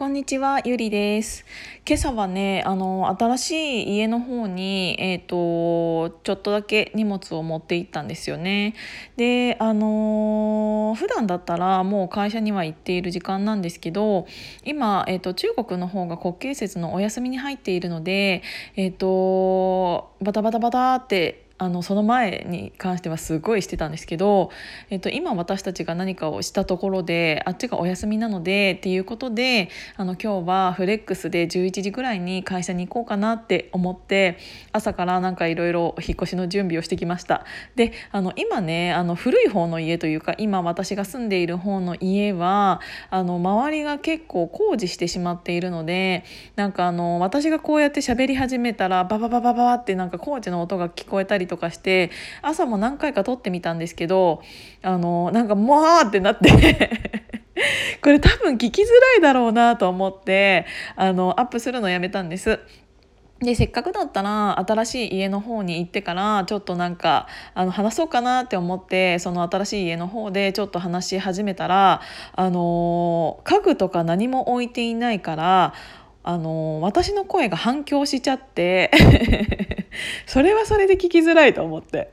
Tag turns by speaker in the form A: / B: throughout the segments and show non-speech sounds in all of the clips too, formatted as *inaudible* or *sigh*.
A: こんにちは、ゆりです。今朝はね、あの新しい家の方にえっ、ー、とちょっとだけ荷物を持って行ったんですよね。で、あの普段だったらもう会社には行っている時間なんですけど、今えっ、ー、と中国の方が国慶節のお休みに入っているので、えっ、とバタバタバタってあのその前に関してはすごいしてたんですけど、えっと、今私たちが何かをしたところであっちがお休みなのでっていうことであの今日はフレックスで11時ぐらいに会社に行こうかなって思って朝からなんかいろいろ引っ越しの準備をしてきました。であの今ねあの古い方の家というか今私が住んでいる方の家はあの周りが結構工事してしまっているのでなんかあの私がこうやって喋り始めたらバババババってなんか工事の音が聞こえたりとかして朝も何回か撮ってみたんですけどあのなんかもわーってなって *laughs* これ多分聞きづらいだろうなと思ってあのアップするのやめたんです。でせっかくだったら新しい家の方に行ってからちょっとなんかあの話そうかなって思ってその新しい家の方でちょっと話し始めたらあの家具とか何も置いていないからあの私の声が反響しちゃって *laughs* それはそれで聞きづらいと思って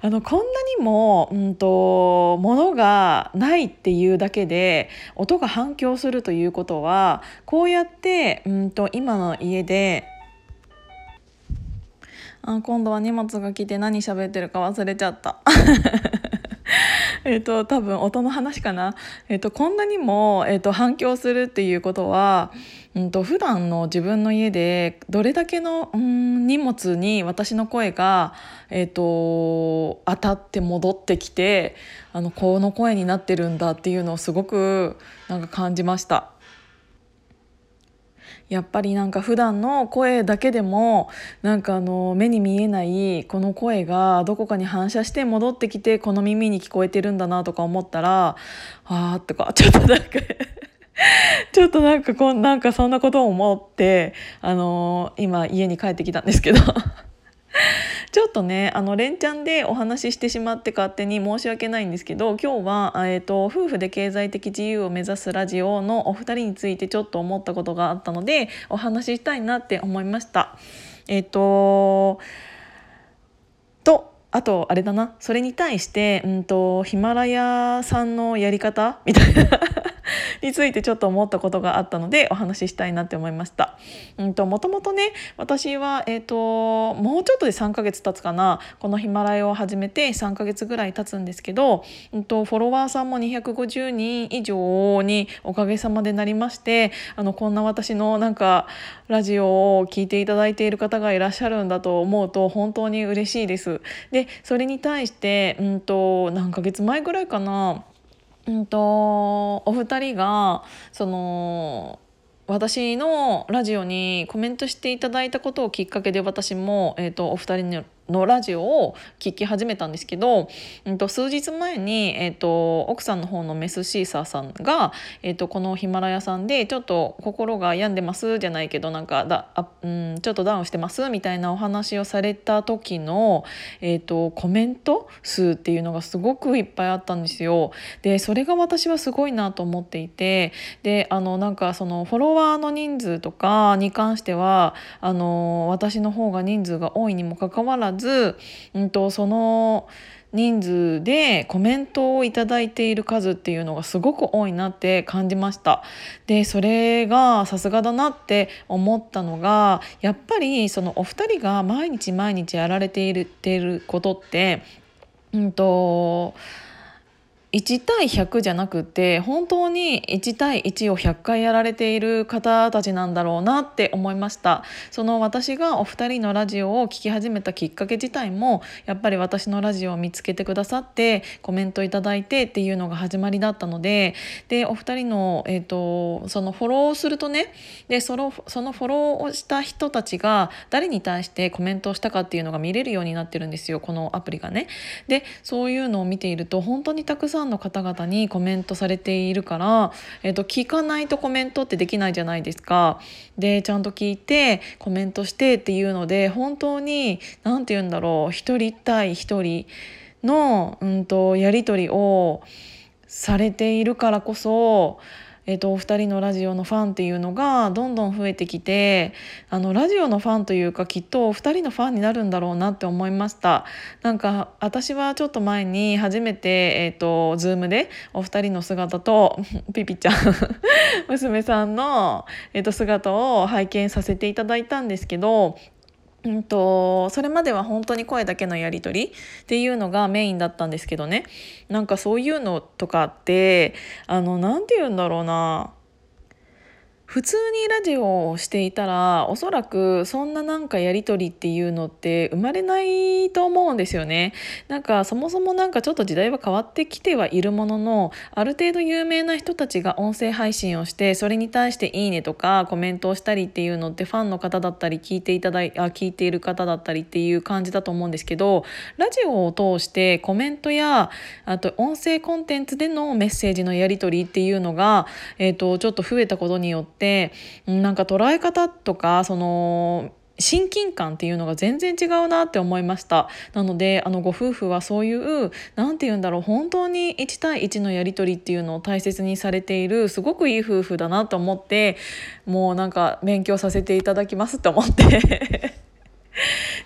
A: あのこんなにも、うんと、物がないっていうだけで音が反響するということはこうやって、うんと、今の家であ今度は荷物が来て何喋ってるか忘れちゃった。えっと多分音の話かな、えっと、こんなにも、えっと、反響するっていうことは、うんと、普段の自分の家でどれだけの、うん、荷物に私の声が、えっと、当たって戻ってきてあのこの声になってるんだっていうのをすごくなんか感じました。やっぱりなんか普段の声だけでもなんかあの目に見えないこの声がどこかに反射して戻ってきてこの耳に聞こえてるんだなとか思ったらあーとかちょっとなんか *laughs* ちょっとなんかこんなんかそんなことを思ってあの今家に帰ってきたんですけど。*laughs* ちょっとねあの連チャンでお話ししてしまって勝手に申し訳ないんですけど今日は、えーと、夫婦で経済的自由を目指すラジオのお二人についてちょっと思ったことがあったのでお話ししたいなって思いました。えっ、ー、ととあとあれだな。それに対して、うんと、ヒマラヤさんのやり方？みたいな。*laughs* についてちょっと思ったことがあったのでお話ししたいなって思いました。うんともともとね私は、えーと、もうちょっとで3ヶ月経つかなこのヒマラヤを始めて3ヶ月ぐらい経つんですけど、うんと、フォロワーさんも250人以上におかげさまでなりましてあのこんな私のなんかラジオを聴いていただいている方がいらっしゃるんだと思うと本当に嬉しいです。でそれに対して、うんと何ヶ月前ぐらいかなうんとお二人がその私のラジオにコメントしていただいたことをきっかけで私も、えーと、お二人のラジオを聞き始めたんですけど、うんと、数日前に、えーと、奥さんの方のメスシーサーさんが、えーと、このヒマラヤさんでちょっと心が病んでますじゃないけどなんかだあ、うん、ちょっとダウンしてますみたいなお話をされた時の、えー、とコメント数っていうのがすごくいっぱいあったんですよ。でそれが私はすごいなと思っていてであのなんかそのフォロワーの人数とかに関してはあの私の方が人数が多いにもかかわらずず、うんと、その人数でコメントをいただいている数っていうのがすごく多いなって感じました。でそれがさすがだなって思ったのがやっぱりそのお二人が毎日毎日やられているていることってうんと1対100じゃなくて本当に1対1を100回やられている方たちなんだろうなって思いましたその私がお二人のラジオを聴き始めたきっかけ自体もやっぱり私のラジオを見つけてくださってコメントいただいてっていうのが始まりだったのででお二人の、えーと、そのフォローをするとねでそのそのフォローをした人たちが誰に対してコメントをしたかっていうのが見れるようになってるんですよこのアプリがね。でそういうのを見ていると本当にたくさんさんの方々にコメントされているから、えー、と聞かないとコメントってできないじゃないですか。でちゃんと聞いてコメントしてっていうので本当に何て言うんだろう一人対一人の、うんと、やり取りをされているからこそえーと、お二人のラジオのファンっていうのがどんどん増えてきてあのラジオのファンというかきっとお二人のファンになるんだろうなって思いました。なんか私はちょっと前に初めて、えーと、と Zoom でお二人の姿と *laughs* ピピちゃん *laughs* 娘さんの、えー、と姿を拝見させていただいたんですけどうんと、それまでは本当に声だけのやり取りっていうのがメインだったんですけどね。なんかそういうのとかってあの何て言うんだろうな。普通にラジオをしていたらおそらくそんななんかやり取りっていうのって生まれないと思うんですよね。なんかそもそもなんかちょっと時代は変わってきてはいるもののある程度有名な人たちが音声配信をしてそれに対して「いいね」とかコメントをしたりっていうのってファンの方だったり聞いていただいあ聞いている方だったりっていう感じだと思うんですけどラジオを通してコメントやあと音声コンテンツでのメッセージのやり取りっていうのが、えー、とちょっと増えたことによってってなんか捉え方とかその親近感っていうのが全然違うなって思いました。なのであのご夫婦はそういう何て言うんだろう本当に1対1のやり取りっていうのを大切にされているすごくいい夫婦だなと思ってもうなんか勉強させていただきますって思って。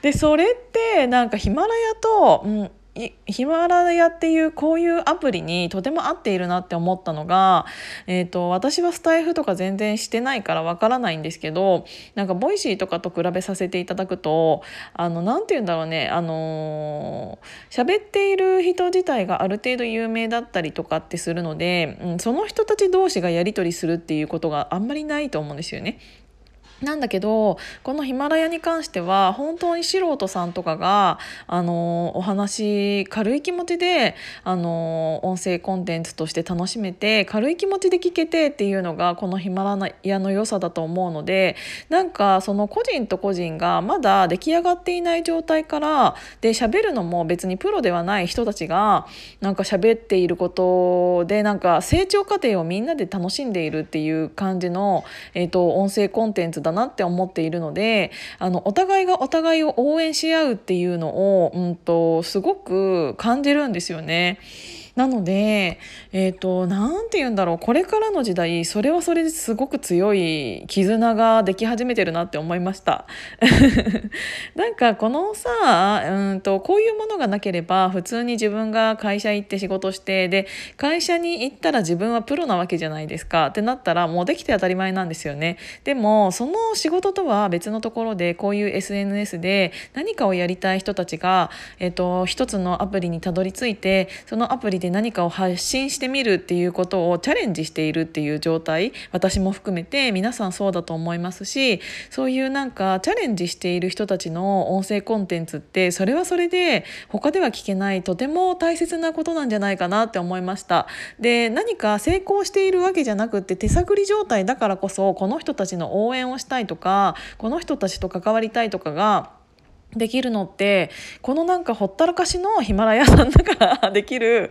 A: でそれってなんかヒマラヤと、うん、ヒマラヤっていうこういうアプリにとても合っているなって思ったのが、えーと、私はスタイフとか全然してないからわからないんですけどなんか Voicy とかと比べさせていただくとあのなて言うんだろうねあの喋っている人自体がある程度有名だったりとかってするので、うん、その人たち同士がやり取りするっていうことがあんまりないと思うんですよね。なんだけどこのヒマラヤに関しては本当に素人さんとかがあのお話軽い気持ちであの音声コンテンツとして楽しめて軽い気持ちで聞けてっていうのがこのヒマラヤの良さだと思うのでなんかその個人と個人がまだ出来上がっていない状態からで喋るのも別にプロではない人たちがなんか喋っていることでなんか成長過程をみんなで楽しんでいるっていう感じの、えーと、音声コンテンツだなって思っているのであのお互いがお互いを応援し合うっていうのを、うんと、すごく感じるんですよね。なので、えっ、ー、と、なんて言うんだろう、これからの時代、それはそれですごく強い絆ができ始めてるなって思いました。*laughs* なんかこのさ、うんと、こういうものがなければ、普通に自分が会社行って仕事して、で、会社に行ったら自分はプロなわけじゃないですかってなったら、もうできて当たり前なんですよね。でも、その仕事とは別のところで、こういう SNS で何かをやりたい人たちが、えっ、ー、と、一つのアプリにたどり着いて、そのアプリで何かを発信してみるっていうことをチャレンジしているっていう状態私も含めて皆さんそうだと思いますしそういうなんかチャレンジしている人たちの音声コンテンツってそれはそれで他では聞けないとても大切なことなんじゃないかなって思いました。で何か成功しているわけじゃなくって手探り状態だからこそこの人たちの応援をしたいとかこの人たちと関わりたいとかができるのってこのなんかほったらかしのヒマラヤさんだから *laughs* できる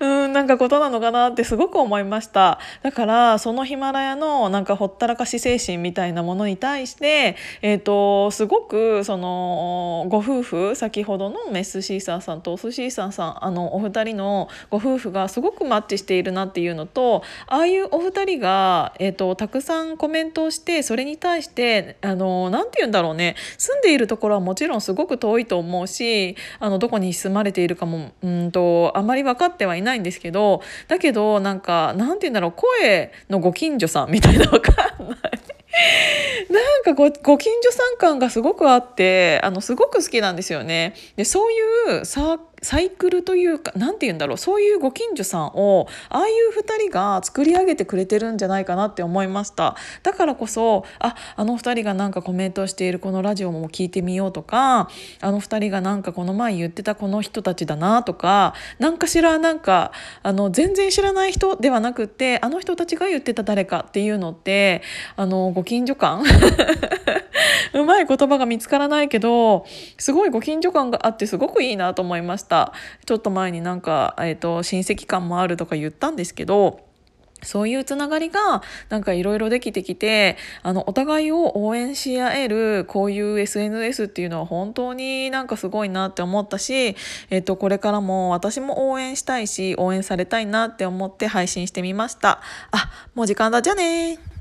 A: うんなんかことなのかなってすごく思いました。だからそのヒマラヤのなんかほったらかし精神みたいなものに対して、えーと、すごくそのご夫婦先ほどのメスシーサーさんとオスシーサーさんあのお二人のご夫婦がすごくマッチしているなっていうのとああいうお二人が、えーと、たくさんコメントをしてそれに対してあのなんて言うんだろうね。住んでいるところはもちろんすごく遠いと思うしあのどこに住まれているかもうんとあまり分かってはいないんですけどだけどなんかなんて言うんだろう声のご近所さんみたいな分かんない。*laughs* なんかごご近所さん感がすごくあってあのすごく好きなんですよね。でそういうササイクルというか何て言うんだろうそういうご近所さんをああいう2人が作り上げてくれてるんじゃないかなって思いましただからこそああの2人がなんかコメントしているこのラジオも聞いてみようとかあの2人がなんかこの前言ってたこの人たちだなとか何かしらなんかあの全然知らない人ではなくってあの人たちが言ってた誰かっていうのってあのご近所感 *laughs* *laughs* うまい言葉が見つからないけどすごいご近所感があってすごくいいなと思いました。ちょっと前になんか、えーと、親戚感もあるとか言ったんですけどそういうつながりがなんかいろいろできてきてあのお互いを応援し合えるこういう SNS っていうのは本当になんかすごいなって思ったし、えっと、これからも私も応援したいし応援されたいなって思って配信してみました。あもう時間だ。じゃあね